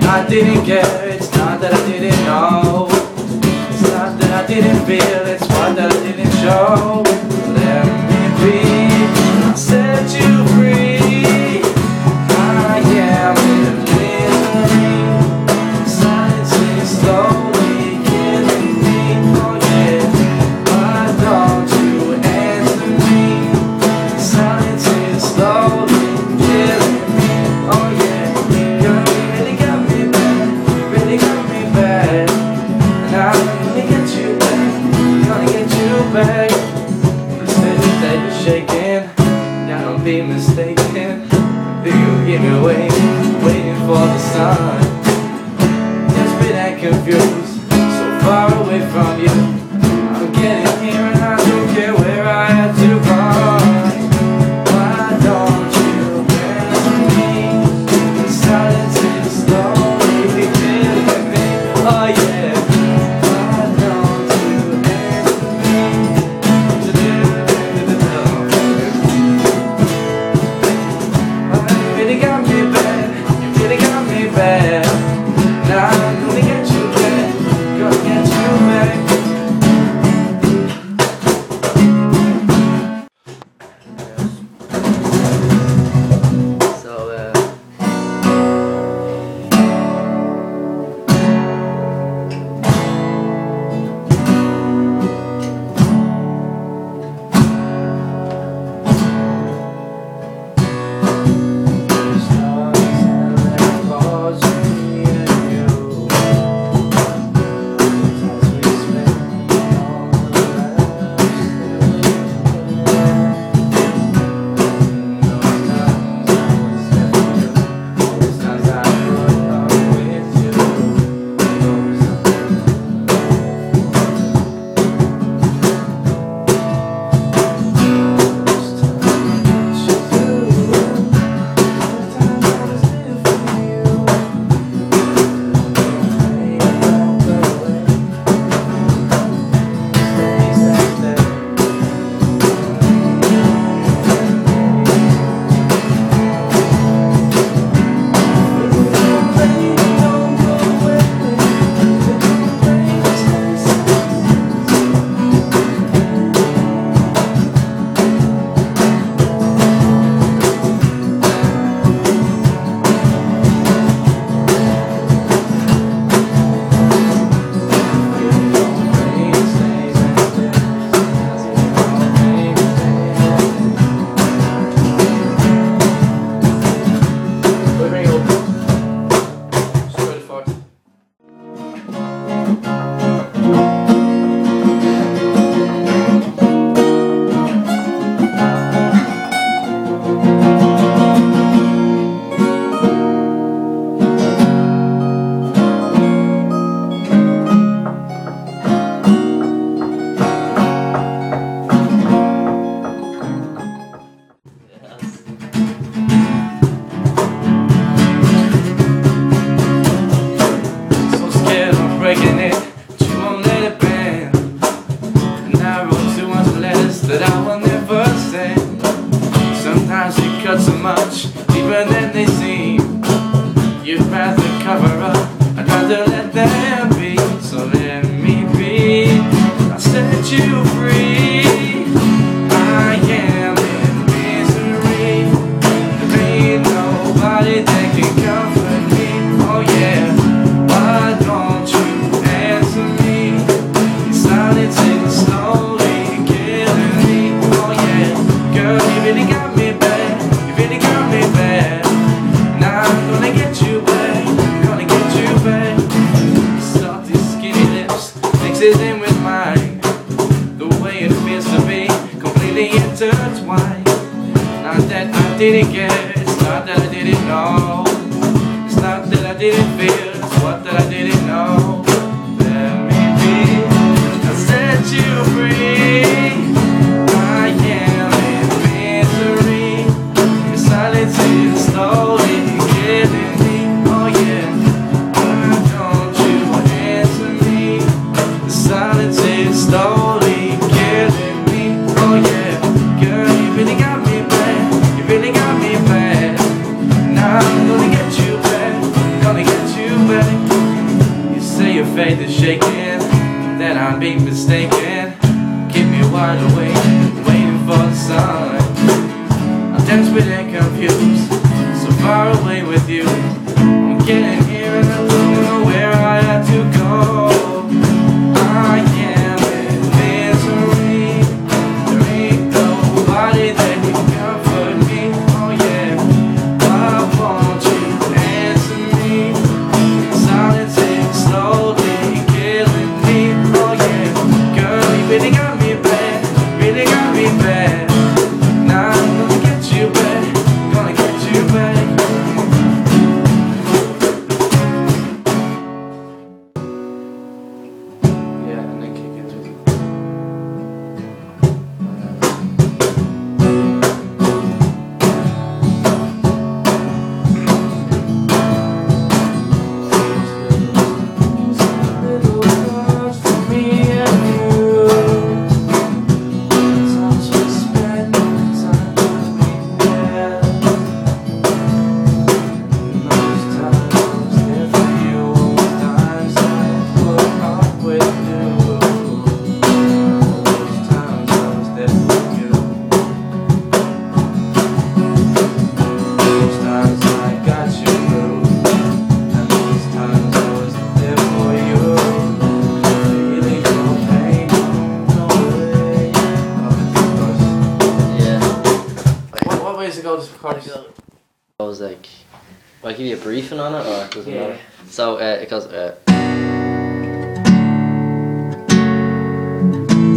that I didn't get, it's not that I didn't know. It's not that I didn't feel, it's what that I didn't show. away, waiting for the sun. didn't get faith is shaking that I'd be mistaken. probably be like. I was like, will I give you a briefing on it, or it doesn't yeah. matter. So uh, it goes. Uh, so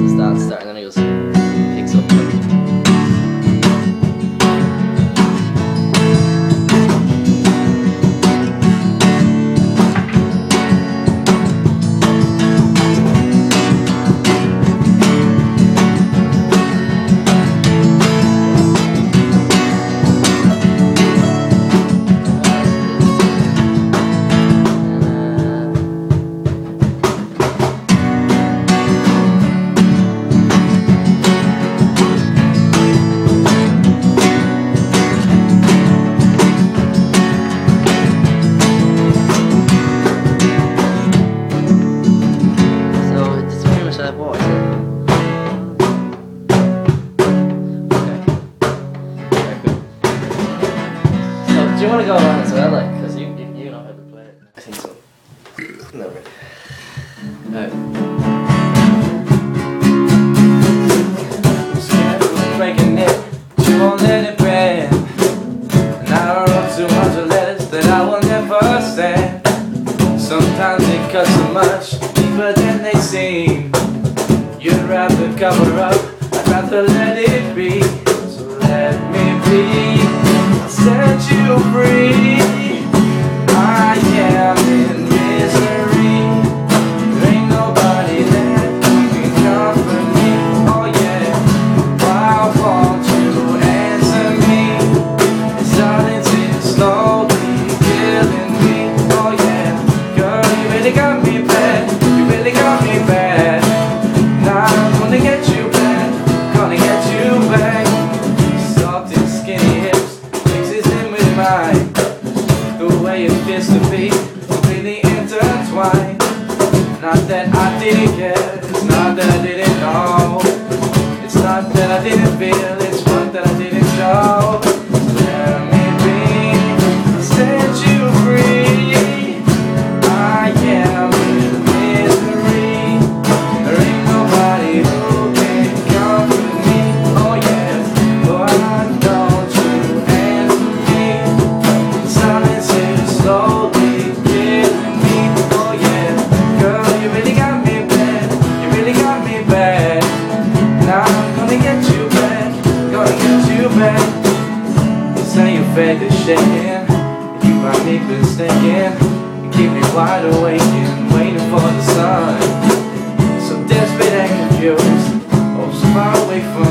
it starts and then it goes. I'm gonna get you back. Gonna get you back. Skinny hips mixes in with mine. The way it feels to be completely intertwined. Not that I didn't care. It's not that I didn't know. It's not that I didn't feel. e fã.